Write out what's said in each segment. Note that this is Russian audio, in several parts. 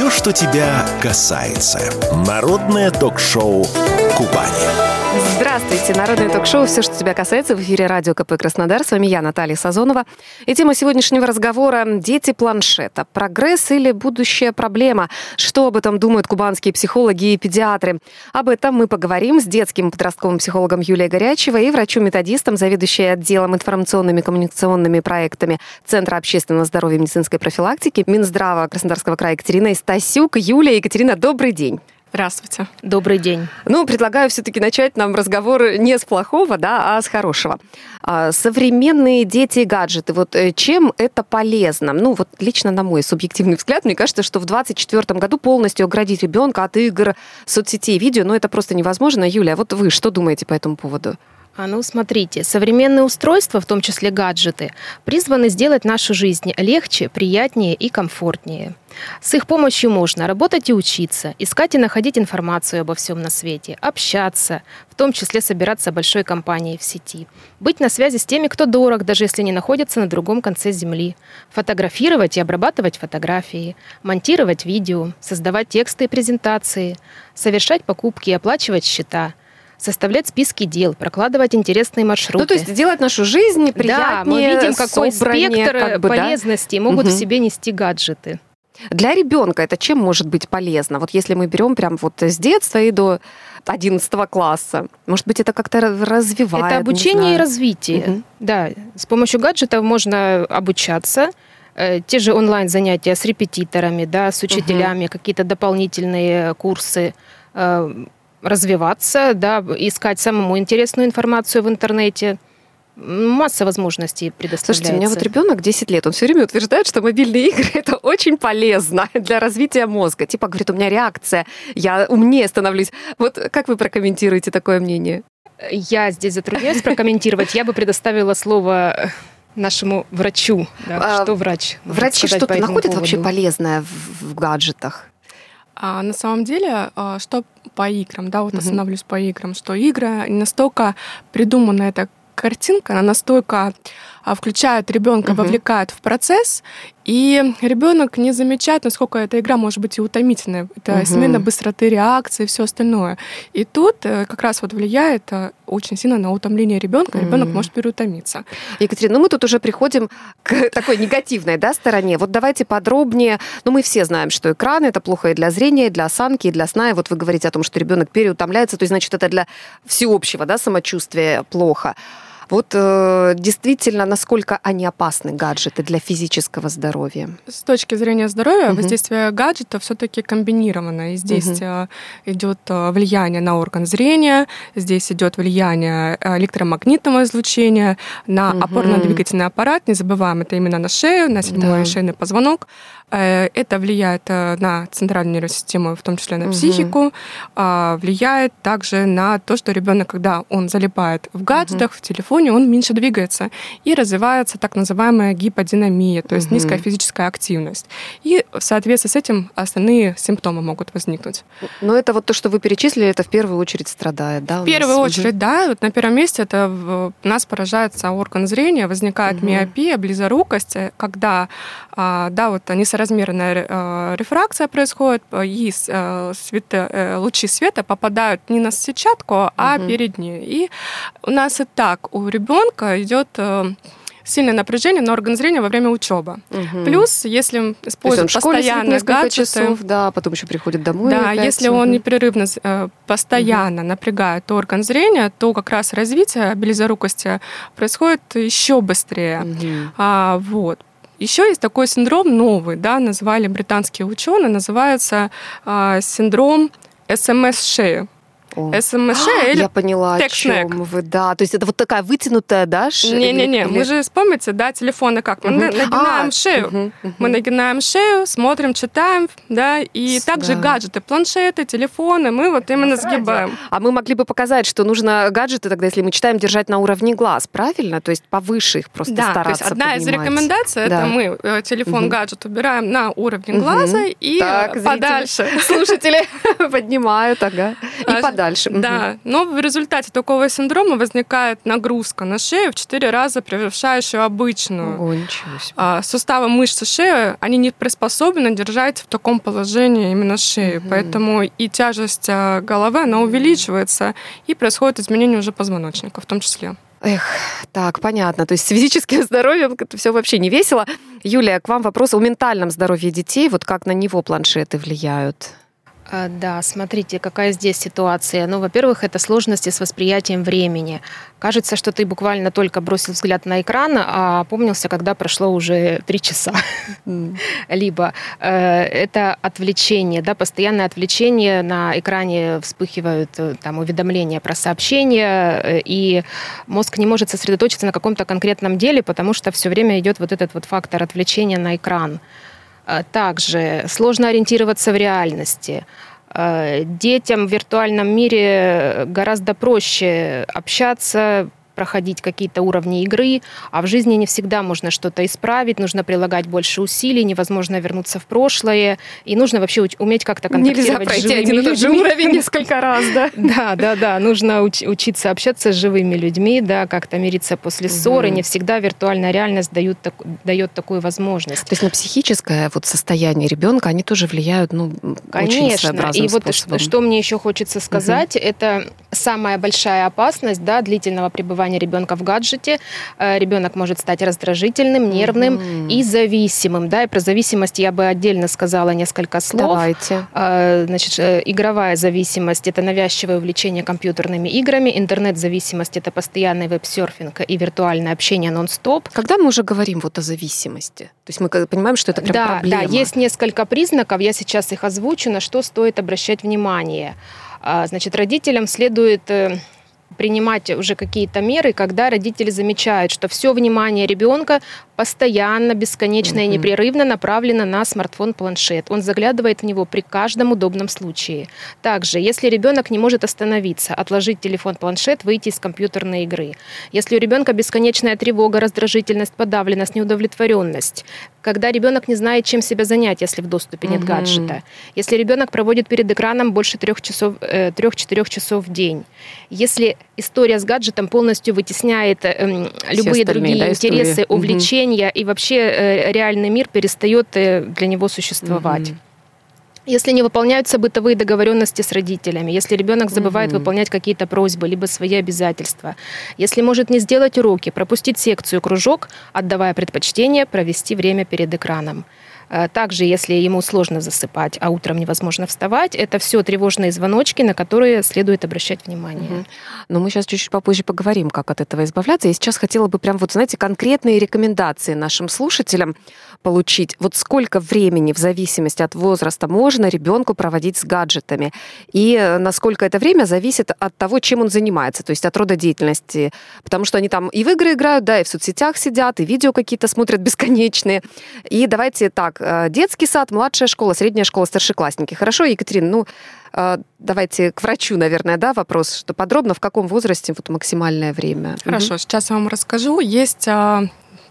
Все, что тебя касается. Народное ток-шоу «Кубани». Здравствуйте, Народное ток-шоу «Все, что тебя касается» в эфире радио КП Краснодар. С вами я, Наталья Сазонова. И тема сегодняшнего разговора – дети планшета. Прогресс или будущая проблема? Что об этом думают кубанские психологи и педиатры? Об этом мы поговорим с детским подростковым психологом Юлией Горячевой и врачом-методистом, заведующей отделом информационными и коммуникационными проектами Центра общественного здоровья и медицинской профилактики Минздрава Краснодарского края Екатерина Стасюк. Юлия, Екатерина, добрый день. Здравствуйте. Добрый день. Ну, предлагаю все-таки начать нам разговор не с плохого, да, а с хорошего. А, современные дети и гаджеты, вот э, чем это полезно? Ну, вот лично на мой субъективный взгляд, мне кажется, что в 2024 году полностью оградить ребенка от игр, соцсетей, видео, ну, это просто невозможно. Юля, вот вы что думаете по этому поводу? А ну, смотрите, современные устройства, в том числе гаджеты, призваны сделать нашу жизнь легче, приятнее и комфортнее. С их помощью можно работать и учиться, искать и находить информацию обо всем на свете, общаться, в том числе собираться большой компанией в сети, быть на связи с теми, кто дорог, даже если не находятся на другом конце Земли, фотографировать и обрабатывать фотографии, монтировать видео, создавать тексты и презентации, совершать покупки и оплачивать счета – составлять списки дел, прокладывать интересные маршруты. Ну, то есть делать нашу жизнь приятнее, Да, мы видим, какой спектр как бы, полезностей да? могут угу. в себе нести гаджеты. Для ребенка это чем может быть полезно? Вот если мы берем прям вот с детства и до 11 класса, может быть, это как-то развивает? Это обучение и развитие. Угу. Да, с помощью гаджетов можно обучаться, э, те же онлайн-занятия с репетиторами, да, с учителями, угу. какие-то дополнительные курсы, э, развиваться, да, искать самому интересную информацию в интернете – масса возможностей предоставляется. Слушайте, у меня вот ребенок 10 лет, он все время утверждает, что мобильные игры это очень полезно для развития мозга. Типа говорит, у меня реакция, я умнее становлюсь. Вот как вы прокомментируете такое мнение? Я здесь затрудняюсь прокомментировать. Я бы предоставила слово нашему врачу. Да, а, что врач? Врачи что-то находят поводу? вообще полезное в, в гаджетах? А на самом деле, а, что по играм, да, вот угу. остановлюсь по играм, что игры не настолько придумана эта картинка, она настолько а, включает ребенка, угу. вовлекает в процесс, и ребенок не замечает, насколько эта игра может быть и утомительной. Это угу. смена быстроты реакции и все остальное. И тут э, как раз вот влияет э, очень сильно на утомление ребенка. Угу. Ребенок может переутомиться. Екатерина, ну мы тут уже приходим к такой негативной да, стороне. Вот давайте подробнее. Ну мы все знаем, что экраны это плохо и для зрения, и для осанки, и для сна. И вот вы говорите о том, что ребенок переутомляется, то есть значит это для всеобщего да, самочувствия плохо. Вот э, действительно, насколько они опасны, гаджеты, для физического здоровья? С точки зрения здоровья, угу. воздействие гаджета все-таки комбинировано. И здесь угу. идет э, влияние на орган зрения, здесь идет влияние э, электромагнитного излучения на угу. опорно-двигательный аппарат. Не забываем, это именно на шею, на седьмой да. шейный позвонок. Э, это влияет э, на центральную нервную систему, в том числе на психику, угу. влияет также на то, что ребенок, когда он залипает в гаджетах, угу. в телефоне, он меньше двигается и развивается так называемая гиподинамия, то есть угу. низкая физическая активность. И в соответствии с этим остальные симптомы могут возникнуть. Но это вот то, что вы перечислили, это в первую очередь страдает, да? В первую нас? очередь, да. Вот на первом месте это нас поражается орган зрения, возникает угу. миопия, близорукость, когда, да, вот они размерная э, рефракция происходит, и э, света, э, лучи света попадают не на сетчатку, а угу. перед ней. И у нас и так у ребенка идет сильное напряжение на орган зрения во время учебы. Угу. Плюс, если использует постоянно гаджеты, часов, да, потом еще приходит домой. Да, опять. если он непрерывно постоянно угу. напрягает орган зрения, то как раз развитие близорукости происходит еще быстрее. Угу. А, вот. Еще есть такой синдром новый, да, назвали британские ученые, называется э, синдром СМС-шеи. СМШ или Я поняла, о чем вы, да. То есть это вот такая вытянутая, да? Не-не-не, мы же, вспомните, да, телефоны как? Мы нагинаем а, шею. Мы нагинаем шею, смотрим, читаем, да, и также гаджеты, планшеты, телефоны, мы вот именно сгибаем. А мы могли бы показать, что нужно гаджеты тогда, если мы читаем, держать на уровне глаз, правильно? То есть повыше их просто да, стараться то есть одна из рекомендаций, это мы э, телефон-гаджет убираем на уровень глаза и подальше. Слушатели поднимают, ага. И подальше дальше. Да, но в результате такого синдрома возникает нагрузка на шею в 4 раза превышающая обычную. Ого, ничего себе. А, суставы мышцы шеи, они не приспособлены держать в таком положении именно шею, поэтому и тяжесть а, головы, она увеличивается, и происходит изменение уже позвоночника в том числе. Эх, так, понятно. То есть с физическим здоровьем это все вообще не весело. Юлия, к вам вопрос о ментальном здоровье детей. Вот как на него планшеты влияют? А, Да, смотрите, какая здесь ситуация. Ну, во-первых, это сложности с восприятием времени. Кажется, что ты буквально только бросил взгляд на экран, а опомнился, когда прошло уже три часа. Либо э, это отвлечение, да, постоянное отвлечение. На экране вспыхивают э, там уведомления про сообщения, э, и мозг не может сосредоточиться на каком-то конкретном деле, потому что все время идет вот этот вот фактор отвлечения на экран. А Также сложно ориентироваться в реальности. Э, Детям в виртуальном мире гораздо проще общаться, проходить какие-то уровни игры, а в жизни не всегда можно что-то исправить, нужно прилагать больше усилий, невозможно вернуться в прошлое, и нужно вообще уметь как-то Нельзя контактировать с пройти живыми один и тот же уровень несколько раз, да? Да, да, да. Нужно уч- учиться общаться с живыми людьми, да, как-то мириться после ссоры. Не всегда виртуальная реальность дает, так- дает такую возможность. То есть на психическое вот состояние ребенка они тоже влияют, ну, очень Конечно. своеобразным И вот что мне еще хочется сказать, это самая большая опасность да, длительного пребывания ребенка в гаджете. Э, Ребенок может стать раздражительным, нервным Мгм. и зависимым. Да, и про зависимость я бы отдельно сказала несколько слов. Давайте. А, Значит, э, игровая зависимость – это навязчивое увлечение компьютерными играми, интернет-зависимость – это постоянный веб-серфинг и виртуальное общение нон-стоп. Когда мы уже говорим вот о зависимости? То есть мы понимаем, что это прям да, проблема. да, есть несколько признаков, я сейчас их озвучу, на что стоит обращать внимание. А, Значит, родителям следует э, принимать уже какие-то меры, когда родители замечают, что все внимание ребенка постоянно, бесконечно и непрерывно направлено на смартфон-планшет. Он заглядывает в него при каждом удобном случае. Также, если ребенок не может остановиться, отложить телефон-планшет, выйти из компьютерной игры. Если у ребенка бесконечная тревога, раздражительность, подавленность, неудовлетворенность, когда ребенок не знает, чем себя занять, если в доступе нет Мгм. гаджета, если ребенок проводит перед экраном больше трех часов, э, трех-четырех часов в день, если история с гаджетом полностью вытесняет эм, любые другие да, истории. интересы, Мгм. увлечения, и вообще э, реальный мир перестает э, для него существовать. Мгм. Если не выполняются бытовые договоренности с родителями, если ребенок забывает Мгм. выполнять какие-то просьбы, либо свои обязательства, если может не сделать уроки, пропустить секцию, кружок, отдавая предпочтение провести время перед экраном. Э, Также, если ему сложно засыпать, а утром невозможно вставать, это все тревожные звоночки, на которые следует обращать внимание. Мгм. Но мы сейчас чуть-чуть попозже поговорим, как от этого избавляться. Я сейчас хотела бы прям вот, знаете, конкретные рекомендации нашим слушателям получить. Вот сколько времени в зависимости от возраста можно ребенку проводить с гаджетами? И э, насколько это время зависит от того, чем он занимается, то есть от рода деятельности. Потому что они там и в игры играют, да, и в соцсетях сидят, и видео какие-то смотрят бесконечные. И давайте так, э, детский сад, младшая школа, средняя школа, старшеклассники. Хорошо, Екатерина, ну, э, давайте к врачу, наверное, да, вопрос, что подробно, в каком возрасте вот максимальное время? Хорошо, сейчас я вам расскажу. Есть а,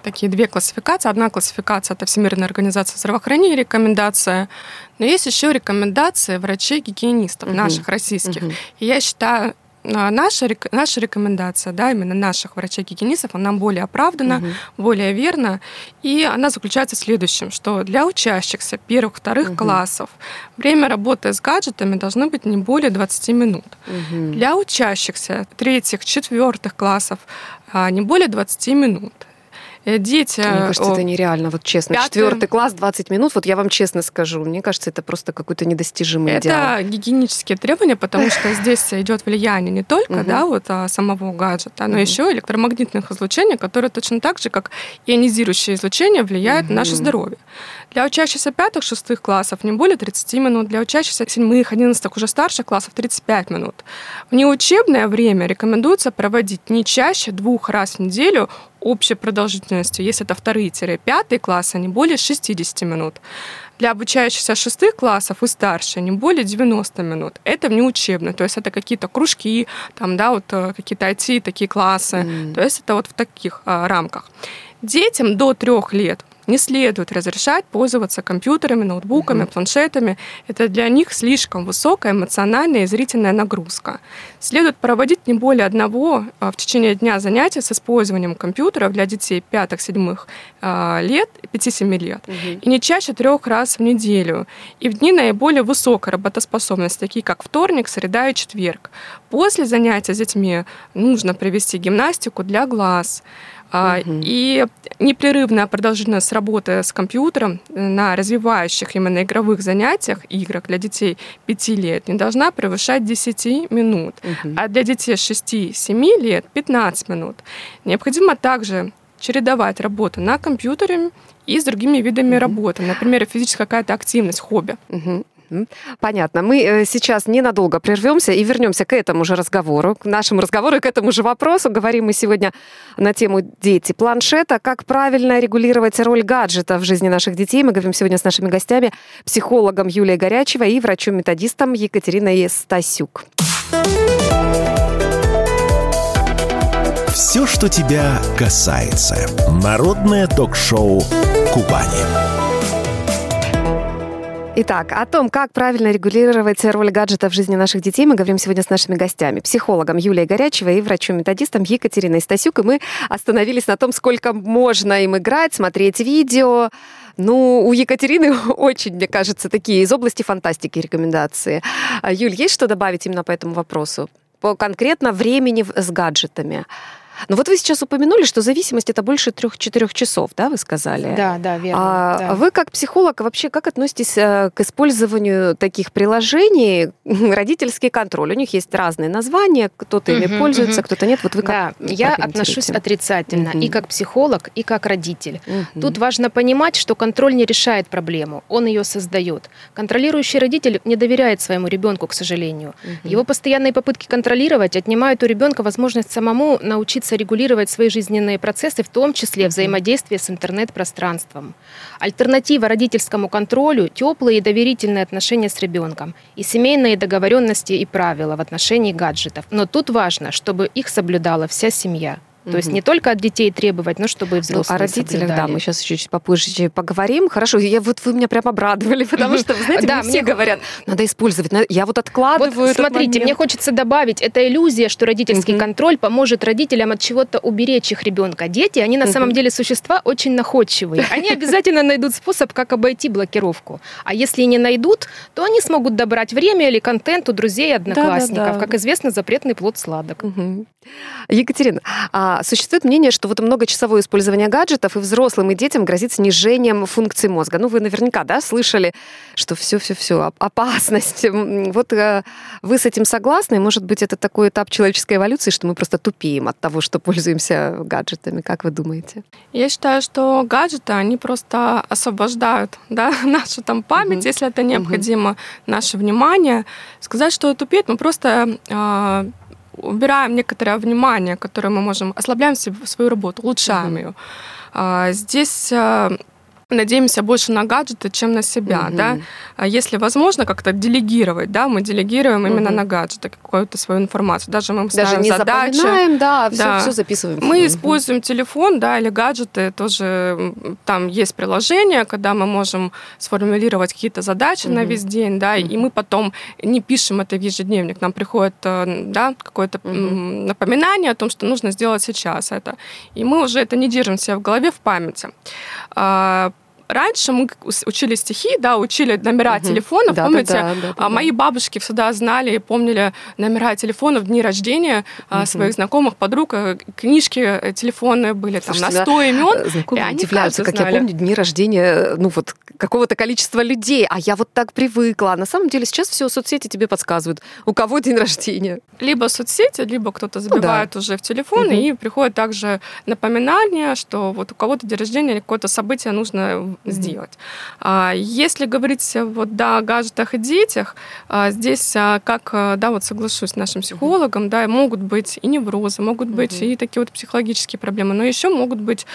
такие две классификации. Одна классификация это Всемирная организация здравоохранения рекомендация, но есть еще рекомендации врачей-гигиенистов Мгм. наших российских. Мгм. И я считаю, наша, рек- наша рекомендация, да, именно наших врачей-гигиенистов, она более оправдана, Мгм. более верна. И она заключается в следующем, что для учащихся первых, вторых Мгм. классов время работы с гаджетами должно быть не более 20 минут. Мгм. Для учащихся третьих, четвертых классов а, не более 20 минут. Э, Дети... Мне кажется, о, это нереально, вот честно. пятый- Четвертый класс, 20 минут, вот я вам честно скажу, мне кажется, это просто какой-то недостижимый идеал. Это гигиенические требования, потому что здесь идет влияние не только да, вот, а, самого гаджета, но еще электромагнитных излучений, которые точно так же, как ионизирующее излучение, влияют на наше здоровье. Для учащихся пятых, шестых классов не более 30 минут, для учащихся седьмых, одиннадцатых, уже старших классов 35 минут. В неучебное время рекомендуется проводить не чаще двух раз в неделю общей продолжительностью, если это вторые-пятые классы, не более 60 минут. Для обучающихся шестых классов и старше не более 90 минут. Это внеучебно, то есть это какие-то кружки, там, да, вот э, какие-то IT, такие классы. М. То есть это вот в таких а, рамках. Детям до трех лет не следует разрешать пользоваться компьютерами, ноутбуками, угу. планшетами. Это для них слишком высокая эмоциональная и зрительная нагрузка. Следует проводить не более одного а, в течение дня занятия с использованием компьютера для детей 5-7 а, лет, 5-7 лет, угу. и не чаще трех раз в неделю. И в дни наиболее высокой работоспособности, такие как вторник, среда и четверг. После занятия с детьми нужно провести гимнастику для глаз. Угу. И непрерывная продолжительность работы с компьютером на развивающих именно игровых занятиях, играх для детей 5 лет, не должна превышать 10 минут, угу. а для детей 6-7 лет 15 минут. Необходимо также чередовать работу на компьютере и с другими видами угу. работы, например, физическая какая-то активность, хобби. Угу. Понятно. Мы э, сейчас ненадолго прервемся и вернемся к этому же разговору, к нашему разговору и к этому же вопросу. Говорим мы сегодня на тему «Дети планшета». Как правильно регулировать роль гаджета в жизни наших детей? Мы говорим сегодня с нашими гостями, психологом Юлией Горячевой и врачом-методистом Екатериной Стасюк. Все, что тебя касается. Народное ток-шоу «Кубани». Итак, о том, как правильно регулировать роль гаджета в жизни наших детей, мы говорим сегодня с нашими гостями. Психологом Юлией Горячевой и врачом-методистом Екатериной Стасюк. И мы остановились на том, сколько можно им играть, смотреть видео. Ну, у Екатерины очень, мне кажется, такие из области фантастики рекомендации. А, Юль, есть что добавить именно по этому вопросу? По конкретно времени с гаджетами? Но вот вы сейчас упомянули, что зависимость это больше трех-четырех часов, да, вы сказали? Да, да, верно. А да. вы как психолог вообще как относитесь э, к использованию таких приложений? Родительский контроль. У них есть разные названия, кто-то ими угу, пользуется, угу. кто-то нет. Вот вы как? Да, я отношусь отрицательно угу. и как психолог, и как родитель. Угу. Тут важно понимать, что контроль не решает проблему, он ее создает. Контролирующий родитель не доверяет своему ребенку, к сожалению. Угу. Его постоянные попытки контролировать отнимают у ребенка возможность самому научиться научиться регулировать свои жизненные процессы, в том числе взаимодействие с интернет-пространством. Альтернатива родительскому контролю – теплые и доверительные отношения с ребенком и семейные договоренности и правила в отношении гаджетов. Но тут важно, чтобы их соблюдала вся семья. То есть не только от детей требовать, но чтобы и взрослые ну, О родителях, соблюдали. да, мы сейчас еще чуть попозже поговорим. Хорошо, я, вот вы меня прям обрадовали, потому что, вы знаете, да, мне все говорят, надо использовать. Я вот откладываю Вот смотрите, мне хочется добавить, это иллюзия, что родительский контроль поможет родителям от чего-то уберечь их ребенка. Дети, они на самом деле существа очень находчивые. Они обязательно найдут способ, как обойти блокировку. А если не найдут, то они смогут добрать время или контент у друзей и одноклассников. Да, да, да. Как известно, запретный плод сладок. Екатерина, а существует мнение, что вот многочасовое использование гаджетов и взрослым, и детям грозит снижением функций мозга. Ну, вы наверняка, да, слышали, что все-все-все, опасность. Вот э, вы с этим согласны? Может быть, это такой этап человеческой эволюции, что мы просто тупеем от того, что пользуемся гаджетами? Как вы думаете? Я считаю, что гаджеты, они просто освобождают да, нашу там память, угу. если это необходимо, угу. наше внимание. Сказать, что тупеет, мы просто а, убираем некоторое внимание, которое мы можем, ослабляем свою работу, улучшаем mm-hmm. ее. Здесь а, надеемся больше на гаджеты, чем на себя, угу. да. А если возможно как-то делегировать, да, мы делегируем угу. именно на гаджеты какую-то свою информацию. Даже мы Даже не задачи. запоминаем, да, все, да. все записываем. Мы угу. используем телефон, да, или гаджеты, тоже там есть приложение, когда мы можем сформулировать какие-то задачи угу. на весь день, да, угу. и мы потом не пишем это в ежедневник, нам приходит, э, да, какое-то угу. напоминание о том, что нужно сделать сейчас это. И мы уже это не держим себе в голове, в памяти а, раньше мы учили стихи, да, учили номера угу. телефонов, да, помните? Да, да, да, да, мои бабушки всегда знали и помнили номера телефонов, дни рождения угу. своих знакомых, подруг, э, книжки э, телефонные были Слушайте, там на 100 имен. Знакомые и удивляются, как знали. я помню, дни рождения, ну вот какого-то количества людей, а я вот так привыкла. А на самом деле сейчас все соцсети тебе подсказывают, у кого день рождения. Либо соцсети, либо кто-то забивает ну, да. уже в телефон, угу. и приходит также напоминание, что вот у кого-то день рождения или какое-то событие нужно mm-hmm. сделать. А, если говорить вот да, о гаджетах и детях, а, здесь а, как, да, вот соглашусь с нашим психологом, mm-hmm. да, могут быть и неврозы, могут mm-hmm. быть и такие вот психологические проблемы, но еще могут быть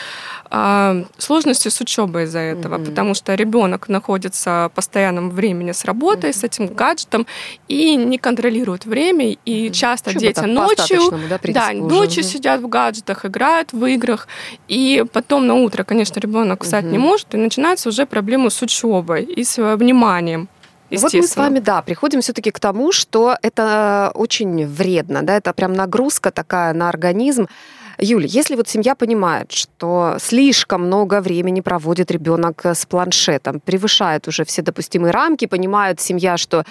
сложности с учебой из-за этого, mm-hmm. потому что ребенок находится в постоянном времени с работой, mm-hmm. с этим гаджетом и не контролирует время, и mm-hmm. часто Учеба дети ночью, да, да, ночью mm-hmm. сидят в гаджетах, играют в играх, и потом на утро, конечно, ребенок встать mm-hmm. не может, и начинаются уже проблемы с учебой и с вниманием. Вот мы с вами, да, приходим все-таки к тому, что это очень вредно, да, это прям нагрузка такая на организм. Юль, если вот семья понимает, что слишком много времени проводит ребенок с планшетом, превышает уже все допустимые рамки, понимает семья, что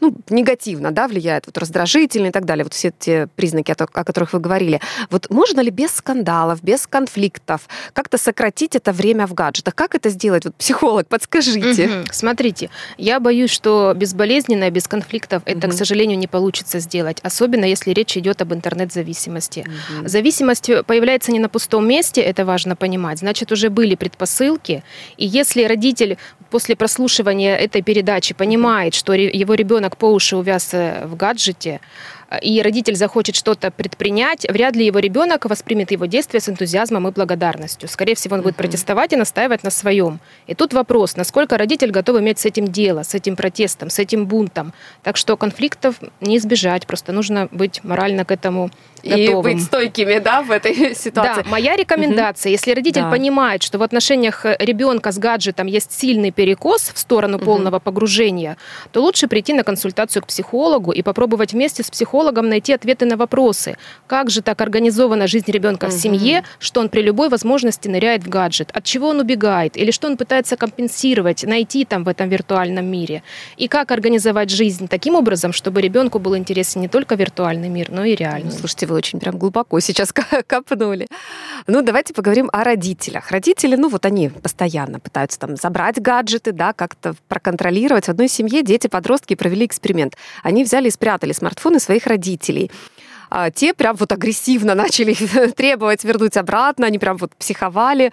ну, негативно да, влияет, вот раздражительный и так далее, вот все те признаки, о которых вы говорили. Вот можно ли без скандалов, без конфликтов как-то сократить это время в гаджетах? Как это сделать? Вот психолог, подскажите. Угу. Смотрите, я боюсь, что безболезненно, без конфликтов угу. это, к сожалению, не получится сделать, особенно если речь идет об интернет-зависимости. Угу. Зависимость появляется не на пустом месте, это важно понимать. Значит, уже были предпосылки, и если родитель после прослушивания этой передачи понимает, что его ребенок по уши увяз э, в гаджете, и родитель захочет что-то предпринять, вряд ли его ребенок воспримет его действия с энтузиазмом и благодарностью. Скорее всего, он будет протестовать и настаивать на своем. И тут вопрос, насколько родитель готов иметь с этим дело, с этим протестом, с этим бунтом. Так что конфликтов не избежать, просто нужно быть морально к этому готовым. И быть стойкими, да, в этой ситуации. Да, моя рекомендация, угу. если родитель да. понимает, что в отношениях ребенка с гаджетом есть сильный перекос в сторону угу. полного погружения, то лучше прийти на консультацию к психологу и попробовать вместе с психологом найти ответы на вопросы. Как же так организована жизнь ребенка угу. в семье, что он при любой возможности ныряет в гаджет? От чего он убегает? Или что он пытается компенсировать, найти там в этом виртуальном мире? И как организовать жизнь таким образом, чтобы ребенку был интересен не только виртуальный мир, но и реальный? Слушайте, вы очень прям глубоко сейчас копнули. Ну, давайте поговорим о родителях. Родители, ну, вот они постоянно пытаются там забрать гаджеты, да, как-то проконтролировать. В одной семье дети-подростки провели эксперимент. Они взяли и спрятали смартфоны своих родителей а те прям вот агрессивно начали требовать вернуть обратно, они прям вот психовали.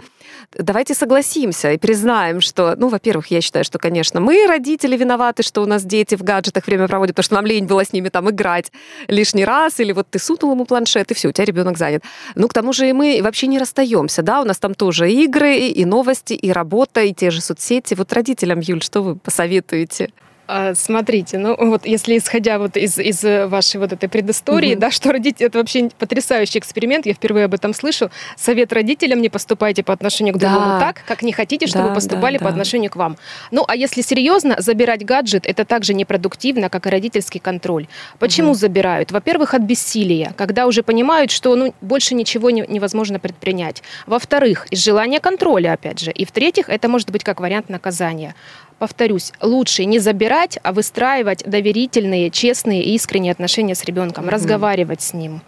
Давайте согласимся и признаем, что, ну, во-первых, я считаю, что, конечно, мы, родители, виноваты, что у нас дети в гаджетах время проводят, потому что нам лень было с ними там играть лишний раз, или вот ты сунул ему планшет, и все, у тебя ребенок занят. Ну, к тому же и мы вообще не расстаемся, да, у нас там тоже игры, и новости, и работа, и те же соцсети. Вот родителям, Юль, что вы посоветуете? А, смотрите, ну вот если исходя вот из, из вашей вот этой предыстории, угу. да, что родители, это вообще потрясающий эксперимент, я впервые об этом слышу. Совет родителям, не поступайте по отношению к другому да. так, как не хотите, чтобы да, поступали да, по да. отношению к вам. Ну а если серьезно, забирать гаджет, это также непродуктивно, как и родительский контроль. Почему угу. забирают? Во-первых, от бессилия, когда уже понимают, что ну, больше ничего не, невозможно предпринять. Во-вторых, из желания контроля, опять же. И в-третьих, это может быть как вариант наказания повторюсь, лучше не забирать, а выстраивать доверительные, честные и искренние отношения с ребенком, mm-hmm. разговаривать с ним.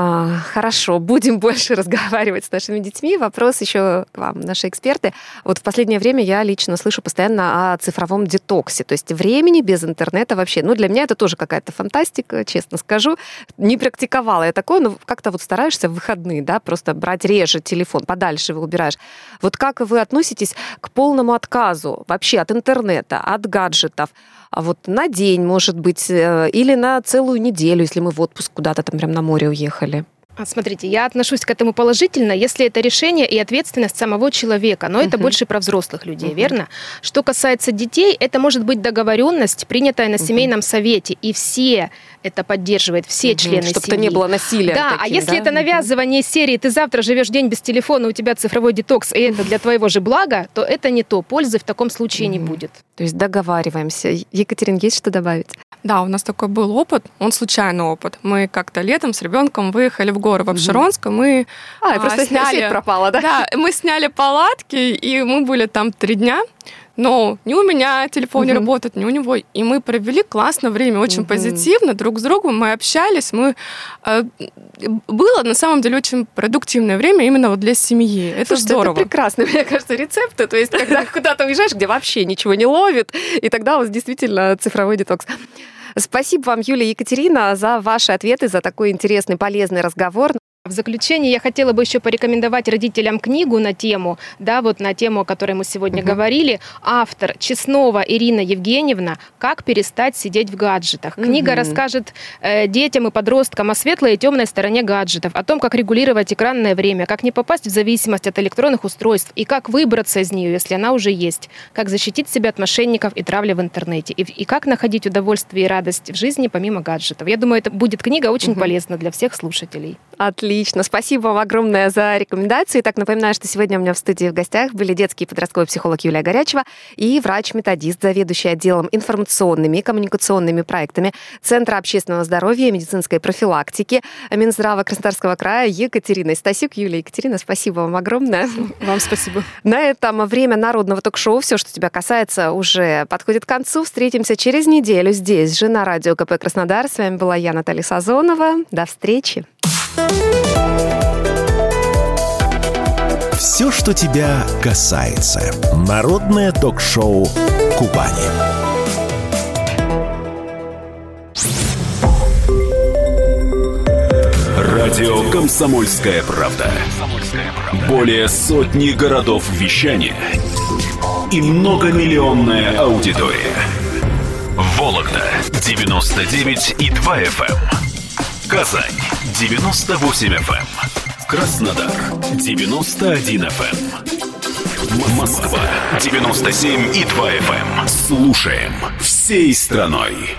А, хорошо, будем больше разговаривать с нашими детьми. Вопрос еще к вам, наши эксперты. Вот в последнее время я лично слышу постоянно о цифровом детоксе, то есть времени без интернета вообще. Ну, для меня это тоже какая-то фантастика, честно скажу. Не практиковала я такое, но как-то вот стараешься в выходные, да, просто брать реже телефон, подальше его убираешь. Вот как вы относитесь к полному отказу вообще от интернета, от гаджетов? А вот на день, может быть, э, или на целую неделю, если мы в отпуск куда-то там прям на море уехали. А, смотрите, я отношусь к этому положительно, если это решение и ответственность самого человека, но это больше про взрослых людей, uh-huh. верно? Что касается детей, это может быть договоренность, принятая на семейном совете, и все это поддерживают, все uh-huh. члены Чтобы семьи. Чтобы не было насилия. Да, таким, а если да? это навязывание uh-huh. серии, ты завтра живешь день без телефона, у тебя цифровой детокс, и это для твоего же блага, то это не то, пользы в таком случае uh-huh. не будет. То есть договариваемся. Екатерина, есть что добавить? Да, у нас такой был опыт, он случайный опыт. Мы как-то летом с ребенком выехали в горы в Обширонск, мы а, а, просто сняли, пропала, да? Да, мы сняли палатки, и мы были там три дня. Но ни у меня телефон не работает, ни у него. И мы провели классное время, очень позитивно, друг с другом мы общались. Мы... Э, было на самом деле очень продуктивное время именно вот для семьи. Это Слушайте, здорово. Это прекрасно, мне кажется, рецепты. То есть, когда куда-то уезжаешь, где вообще ничего не ловит, и тогда у вас действительно цифровой детокс. Спасибо вам, Юлия и Екатерина, за ваши ответы, за такой интересный, полезный разговор. В заключение я хотела бы еще порекомендовать родителям книгу на тему, да, вот на тему, о которой мы сегодня угу. говорили. Автор Чеснова Ирина Евгеньевна «Как перестать сидеть в гаджетах». Книга угу. расскажет э, детям и подросткам о светлой и темной стороне гаджетов, о том, как регулировать экранное время, как не попасть в зависимость от электронных устройств и как выбраться из нее, если она уже есть, как защитить себя от мошенников и травли в интернете, и, и как находить удовольствие и радость в жизни помимо гаджетов. Я думаю, это будет книга очень угу. полезна для всех слушателей. Отлично. Спасибо вам огромное за рекомендации. Так, напоминаю, что сегодня у меня в студии в гостях были детский и подростковый психолог Юлия Горячева и врач-методист, заведующий отделом информационными и коммуникационными проектами Центра общественного здоровья и медицинской профилактики Минздрава Краснодарского края Екатерина Стасюк. Юлия Екатерина, спасибо вам огромное. Вам спасибо. На этом время народного ток-шоу «Все, что тебя касается» уже подходит к концу. Встретимся через неделю здесь же на радио КП Краснодар. С вами была я, Наталья Сазонова. До встречи. Все, что тебя касается. Народное ток-шоу Кубани. Радио «Комсомольская правда». Более сотни городов вещания и многомиллионная аудитория. Вологда 99 и 2 FM. Эм. Казань 98 FM. Эм. Краснодар 91 FM. Эм. Москва 97 и 2 FM. Слушаем всей страной.